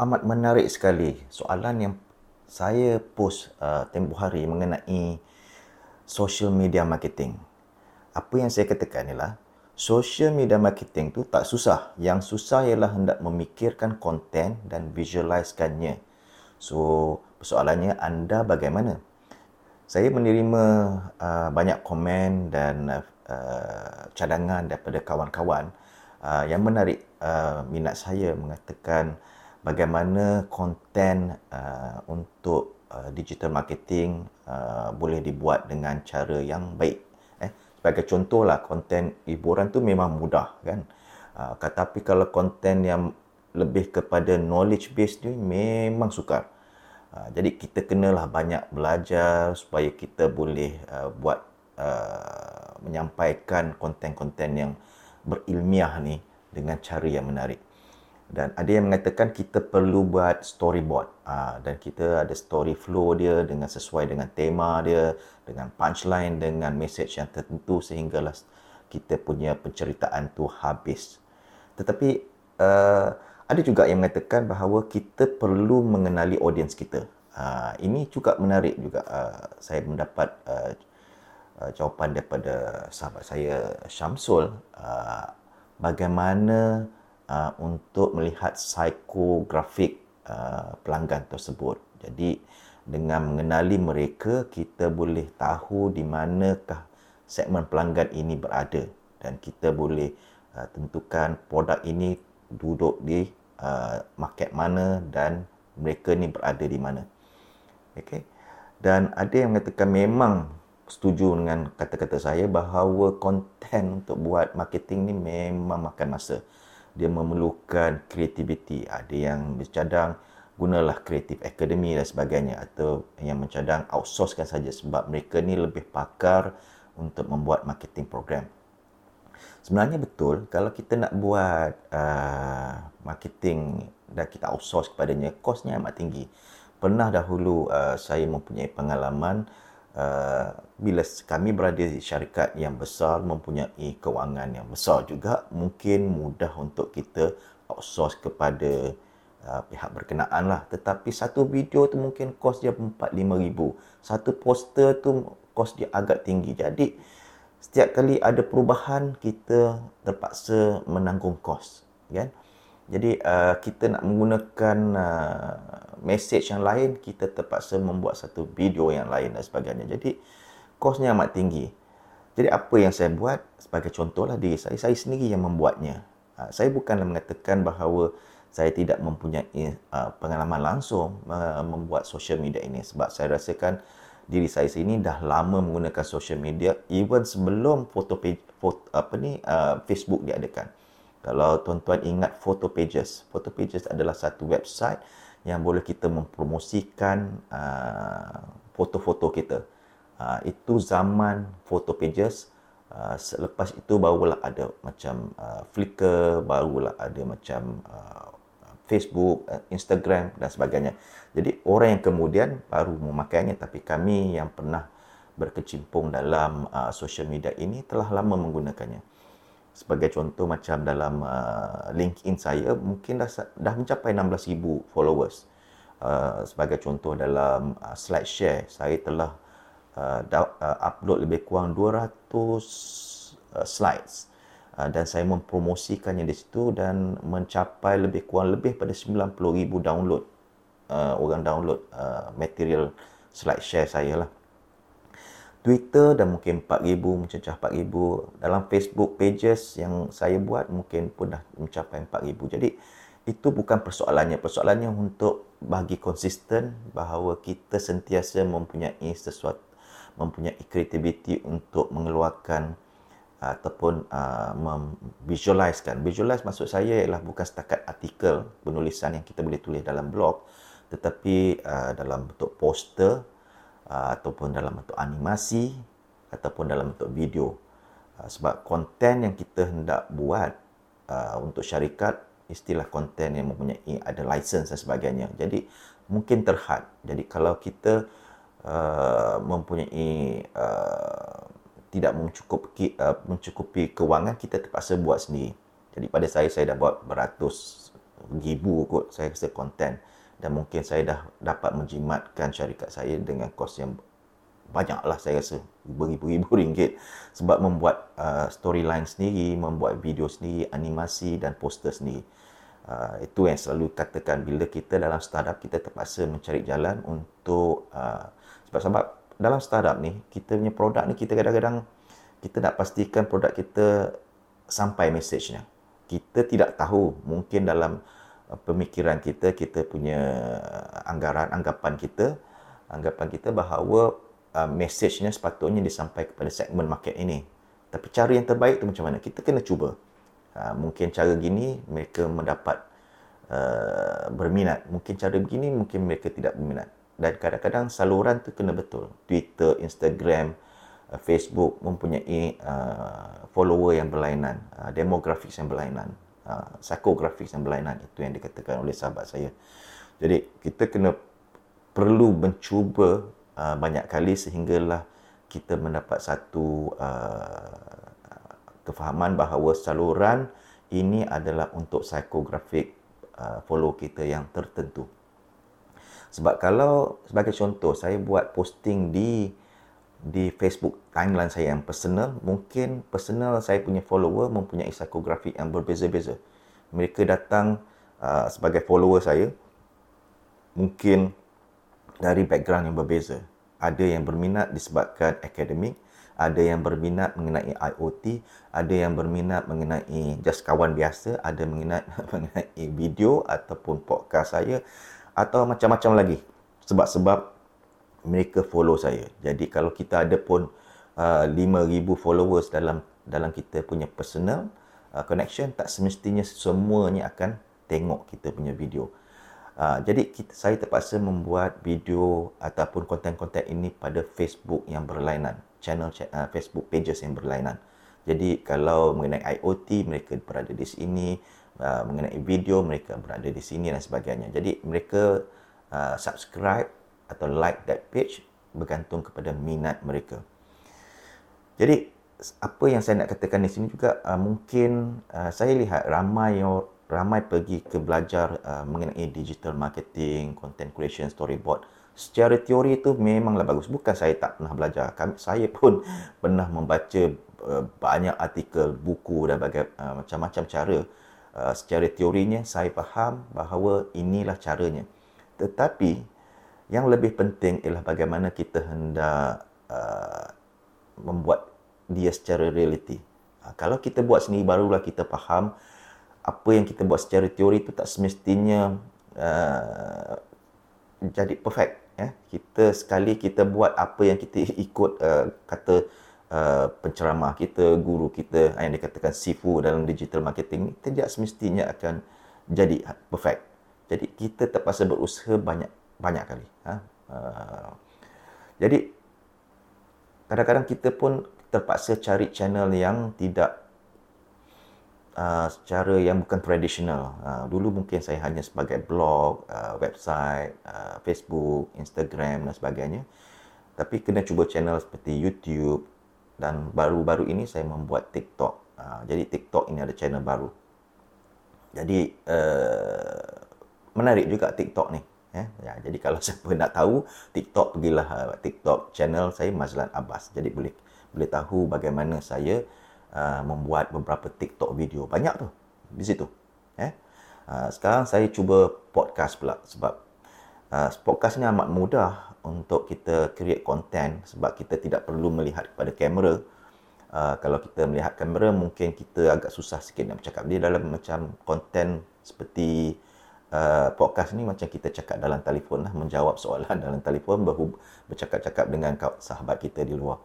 amat menarik sekali soalan yang saya post uh, tempoh hari mengenai social media marketing. Apa yang saya katakan ialah social media marketing tu tak susah. Yang susah ialah hendak memikirkan konten dan visualizekannya. So, persoalannya anda bagaimana? Saya menerima uh, banyak komen dan uh, cadangan daripada kawan-kawan uh, yang menarik uh, minat saya mengatakan bagaimana konten uh, untuk uh, digital marketing uh, boleh dibuat dengan cara yang baik. Eh, sebagai contohlah konten hiburan tu memang mudah kan. Uh, tetapi kalau konten yang lebih kepada knowledge based ni memang sukar. Uh, jadi kita kenalah banyak belajar supaya kita boleh uh, buat uh, menyampaikan konten-konten yang berilmiah ni dengan cara yang menarik dan ada yang mengatakan kita perlu buat storyboard. Uh, dan kita ada story flow dia dengan sesuai dengan tema dia dengan punchline dengan message yang tertentu sehinggalah kita punya penceritaan tu habis. Tetapi uh, ada juga yang mengatakan bahawa kita perlu mengenali audience kita. Uh, ini juga menarik juga. Uh, saya mendapat uh, uh, jawapan daripada sahabat saya Syamsul. Uh, bagaimana uh, untuk melihat psikografik uh, pelanggan tersebut. Jadi dengan mengenali mereka kita boleh tahu di manakah segmen pelanggan ini berada dan kita boleh uh, tentukan produk ini duduk di uh, market mana dan mereka ni berada di mana. Okey. Dan ada yang mengatakan memang setuju dengan kata-kata saya bahawa konten untuk buat marketing ni memang makan masa dia memerlukan kreativiti. Ada yang bercadang gunalah kreatif academy dan sebagainya atau yang mencadang outsourcekan saja sebab mereka ni lebih pakar untuk membuat marketing program. Sebenarnya betul kalau kita nak buat uh, marketing dan kita outsource kepadanya, kosnya amat tinggi. Pernah dahulu uh, saya mempunyai pengalaman uh, bila kami berada di syarikat yang besar mempunyai kewangan yang besar juga mungkin mudah untuk kita outsource kepada uh, pihak berkenaan lah. Tetapi satu video tu mungkin kos dia 4-5 ribu. Satu poster tu kos dia agak tinggi. Jadi setiap kali ada perubahan kita terpaksa menanggung kos kan jadi uh, kita nak menggunakan uh, message yang lain, kita terpaksa membuat satu video yang lain dan sebagainya. Jadi kosnya amat tinggi. Jadi apa yang saya buat sebagai contohlah diri saya, saya sendiri yang membuatnya. Uh, saya bukanlah mengatakan bahawa saya tidak mempunyai uh, pengalaman langsung uh, membuat social media ini sebab saya rasakan diri saya sini dah lama menggunakan social media even sebelum foto page foto, apa ni uh, Facebook diadakan. Kalau tuan-tuan ingat Photo Pages, Photo Pages adalah satu website yang boleh kita mempromosikan uh, foto-foto kita. Uh, itu zaman Photo Pages. Uh, selepas itu barulah ada macam uh, Flickr, barulah ada macam uh, Facebook, uh, Instagram dan sebagainya. Jadi orang yang kemudian baru memakainya tapi kami yang pernah berkecimpung dalam uh, social media ini telah lama menggunakannya sebagai contoh macam dalam uh, LinkedIn saya mungkin dah dah mencapai 16000 followers. Uh, sebagai contoh dalam uh, slide share saya telah uh, da, uh, upload lebih kurang 200 uh, slides uh, dan saya mempromosikannya di situ dan mencapai lebih kurang lebih pada 90000 download uh, orang download uh, material slide share saya lah. Twitter dah mungkin 4,000, mencecah 4,000. Dalam Facebook pages yang saya buat mungkin pun dah mencapai 4,000. Jadi itu bukan persoalannya. Persoalannya untuk bagi konsisten bahawa kita sentiasa mempunyai sesuatu, mempunyai kreativiti untuk mengeluarkan ataupun uh, memvisualizekan. Visualize maksud saya ialah bukan setakat artikel penulisan yang kita boleh tulis dalam blog tetapi uh, dalam bentuk poster Uh, ataupun dalam bentuk animasi ataupun dalam bentuk video. Uh, sebab konten yang kita hendak buat uh, untuk syarikat istilah konten yang mempunyai ada license dan sebagainya. Jadi mungkin terhad. Jadi kalau kita mempunyai tidak mencukupi mencukupi kewangan kita terpaksa buat sendiri. Jadi pada saya saya dah buat beratus ribu kot saya rasa konten dan mungkin saya dah dapat menjimatkan syarikat saya dengan kos yang banyak lah saya rasa beribu-ribu ringgit sebab membuat uh, storyline sendiri, membuat video sendiri, animasi dan poster sendiri. Uh, itu yang selalu katakan bila kita dalam startup kita terpaksa mencari jalan untuk uh, sebab-sebab dalam startup ni kita punya produk ni kita kadang-kadang kita nak pastikan produk kita sampai mesejnya. Kita tidak tahu mungkin dalam uh, pemikiran kita kita punya anggaran anggapan kita anggapan kita bahawa uh, message-nya sepatutnya disampaikan kepada segmen market ini. Tapi cara yang terbaik tu macam mana? Kita kena cuba. Uh, mungkin cara gini mereka mendapat uh, berminat. Mungkin cara begini mungkin mereka tidak berminat. Dan kadang-kadang saluran tu kena betul. Twitter, Instagram, uh, Facebook mempunyai uh, follower yang berlainan, uh, demografik yang berlainan, uh, psychographic yang berlainan. Itu yang dikatakan oleh sahabat saya. Jadi kita kena perlu mencuba uh, banyak kali sehinggalah kita mendapat satu uh, kefahaman bahawa saluran ini adalah untuk psikografik uh, follow kita yang tertentu. Sebab kalau sebagai contoh saya buat posting di di Facebook timeline saya yang personal, mungkin personal saya punya follower mempunyai psikografik yang berbeza-beza. Mereka datang uh, sebagai follower saya mungkin dari background yang berbeza. Ada yang berminat disebabkan akademik, ada yang berminat mengenai IoT, ada yang berminat mengenai just kawan biasa, ada minat mengenai video ataupun podcast saya atau macam-macam lagi. Sebab-sebab mereka follow saya. Jadi kalau kita ada pun uh, 5000 followers dalam dalam kita punya personal uh, connection tak semestinya semuanya akan tengok kita punya video. Uh, jadi kita, saya terpaksa membuat video ataupun konten-konten ini pada Facebook yang berlainan, channel uh, Facebook pages yang berlainan. Jadi kalau mengenai IoT mereka berada di sini, uh, mengenai video mereka berada di sini dan sebagainya. Jadi mereka uh, subscribe atau like that page bergantung kepada minat mereka. Jadi apa yang saya nak katakan di sini juga uh, mungkin uh, saya lihat ramai yang ramai pergi ke belajar uh, mengenai digital marketing, content creation, storyboard. Secara teori itu memanglah bagus. Bukan saya tak pernah belajar. Kami, saya pun pernah membaca uh, banyak artikel, buku dan bagai, uh, macam-macam cara. Uh, secara teorinya saya faham bahawa inilah caranya. Tetapi yang lebih penting ialah bagaimana kita hendak uh, membuat dia secara realiti. Uh, kalau kita buat sendiri barulah kita faham apa yang kita buat secara teori itu tak semestinya uh, jadi perfect ya kita sekali kita buat apa yang kita ikut uh, kata uh, penceramah kita guru kita yang dikatakan sifu dalam digital marketing tidak semestinya akan jadi perfect jadi kita terpaksa berusaha banyak banyak kali ha? uh, jadi kadang-kadang kita pun terpaksa cari channel yang tidak uh, secara yang bukan tradisional. Uh, dulu mungkin saya hanya sebagai blog, uh, website, uh, Facebook, Instagram dan sebagainya. Tapi kena cuba channel seperti YouTube dan baru-baru ini saya membuat TikTok. Uh, jadi TikTok ini ada channel baru. Jadi uh, menarik juga TikTok ni. Ya, ya, jadi kalau siapa nak tahu TikTok pergilah uh, TikTok channel saya Mazlan Abbas. Jadi boleh boleh tahu bagaimana saya Uh, membuat beberapa TikTok video. Banyak tu di situ. Eh? Uh, sekarang saya cuba podcast pula sebab uh, podcast ni amat mudah untuk kita create content sebab kita tidak perlu melihat kepada kamera. Uh, kalau kita melihat kamera mungkin kita agak susah sikit nak bercakap. Dia dalam macam konten seperti uh, podcast ni macam kita cakap dalam telefon lah. Menjawab soalan dalam telefon bercakap-cakap dengan sahabat kita di luar.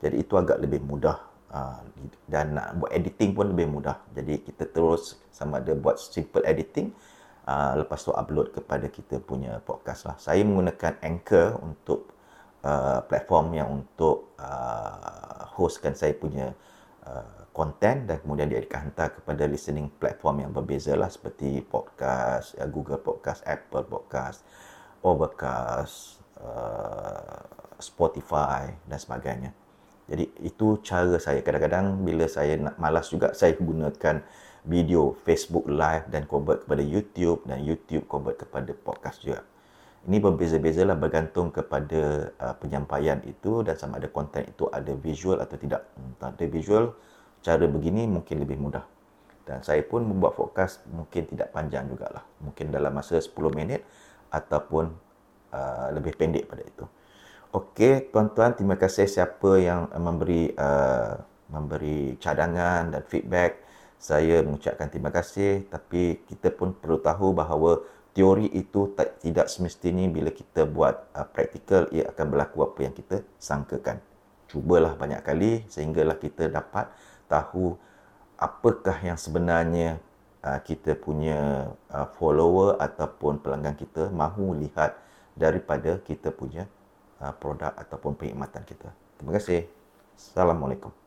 Jadi itu agak lebih mudah Ah, dan nak buat editing pun lebih mudah. Jadi kita terus sama ada buat simple editing uh, lepas tu upload kepada kita punya podcast lah. Saya menggunakan Anchor untuk uh, platform yang untuk uh, hostkan saya punya konten dan kemudian dia akan hantar kepada listening platform yang berbeza lah seperti podcast, uh, Google Podcast, Apple Podcast, Overcast, uh, Spotify dan sebagainya. Jadi itu cara saya. Kadang-kadang bila saya nak malas juga saya gunakan video Facebook live dan convert kepada YouTube dan YouTube convert kepada podcast juga. Ini berbeza-beza lah bergantung kepada uh, penyampaian itu dan sama ada konten itu ada visual atau tidak. Hmm, tak ada visual, cara begini mungkin lebih mudah. Dan saya pun membuat forecast mungkin tidak panjang jugalah. Mungkin dalam masa 10 minit ataupun uh, lebih pendek pada itu. Okey, tuan-tuan, terima kasih siapa yang memberi uh, memberi cadangan dan feedback. Saya mengucapkan terima kasih tapi kita pun perlu tahu bahawa teori itu tak, tidak semestinya bila kita buat uh, praktikal ia akan berlaku apa yang kita sangkakan. Cubalah banyak kali sehinggalah kita dapat tahu apakah yang sebenarnya uh, kita punya uh, follower ataupun pelanggan kita mahu lihat daripada kita punya uh, produk ataupun perkhidmatan kita. Terima kasih. Assalamualaikum.